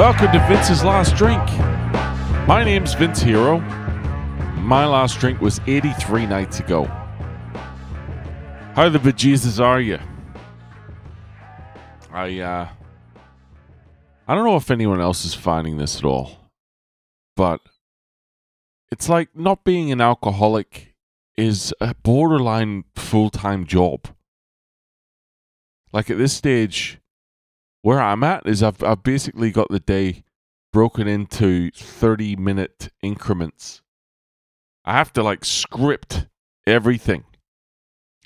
Welcome to Vince's Last Drink. My name's Vince Hero. My last drink was 83 nights ago. How the bejesus are you? I uh I don't know if anyone else is finding this at all, but it's like not being an alcoholic is a borderline full-time job. Like at this stage, where I'm at is I've I've basically got the day broken into 30 minute increments. I have to like script everything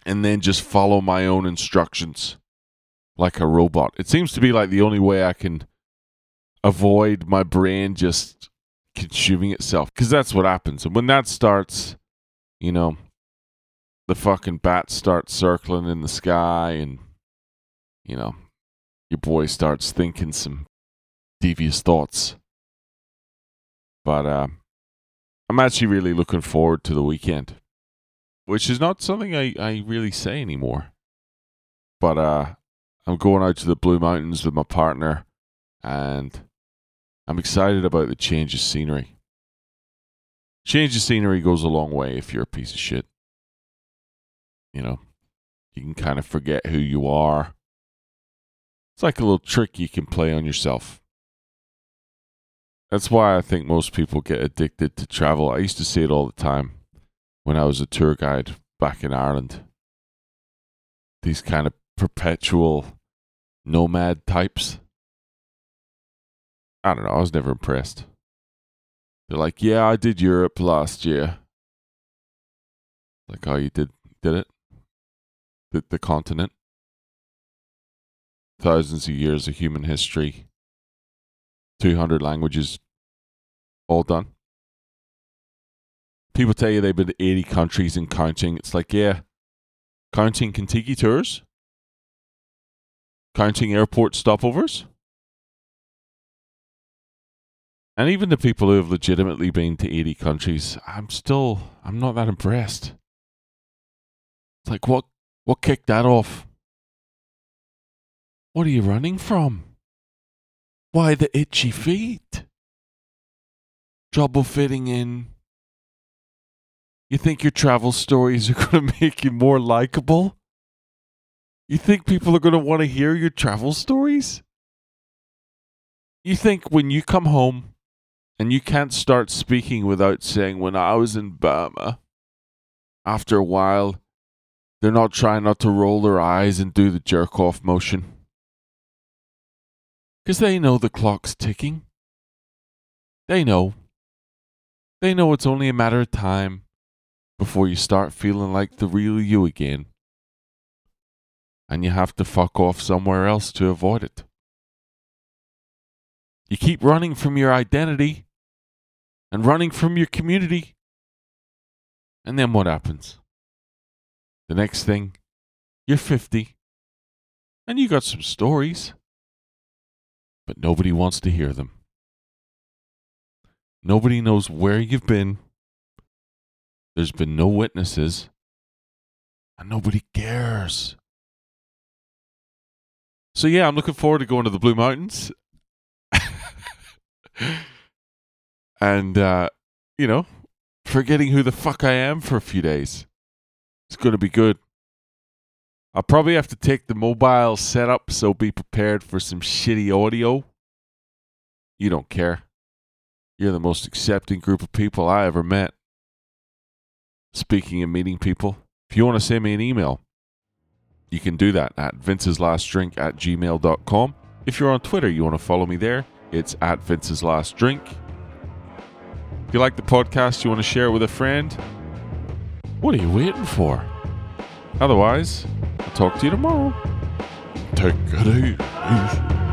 and then just follow my own instructions like a robot. It seems to be like the only way I can avoid my brain just consuming itself because that's what happens. And when that starts, you know, the fucking bats start circling in the sky and, you know, your boy starts thinking some devious thoughts. But uh, I'm actually really looking forward to the weekend, which is not something I, I really say anymore. But uh, I'm going out to the Blue Mountains with my partner, and I'm excited about the change of scenery. Change of scenery goes a long way if you're a piece of shit. You know, you can kind of forget who you are it's like a little trick you can play on yourself. That's why I think most people get addicted to travel. I used to see it all the time when I was a tour guide back in Ireland. These kind of perpetual nomad types. I don't know, I was never impressed. They're like, "Yeah, I did Europe last year." Like, "Oh, you did did it? The the continent?" Thousands of years of human history, 200 languages, all done. People tell you they've been to 80 countries and counting. It's like, yeah, counting Contiki tours, counting airport stopovers. And even the people who have legitimately been to 80 countries, I'm still, I'm not that impressed. It's like, what, what kicked that off? What are you running from? Why the itchy feet? Trouble fitting in? You think your travel stories are going to make you more likable? You think people are going to want to hear your travel stories? You think when you come home and you can't start speaking without saying, when I was in Burma, after a while, they're not trying not to roll their eyes and do the jerk off motion? Because they know the clock's ticking. They know. They know it's only a matter of time before you start feeling like the real you again. And you have to fuck off somewhere else to avoid it. You keep running from your identity and running from your community. And then what happens? The next thing, you're 50 and you got some stories but nobody wants to hear them. Nobody knows where you've been. There's been no witnesses, and nobody cares. So, yeah, I'm looking forward to going to the Blue Mountains. and, uh, you know, forgetting who the fuck I am for a few days. It's going to be good. I'll probably have to take the mobile setup, so be prepared for some shitty audio. You don't care. You're the most accepting group of people I ever met. Speaking of meeting people, if you want to send me an email, you can do that at Vince's Last Drink at gmail.com. If you're on Twitter, you want to follow me there, it's at Vince's Last Drink. If you like the podcast, you want to share it with a friend, what are you waiting for? Otherwise, talk to you tomorrow. Take easy.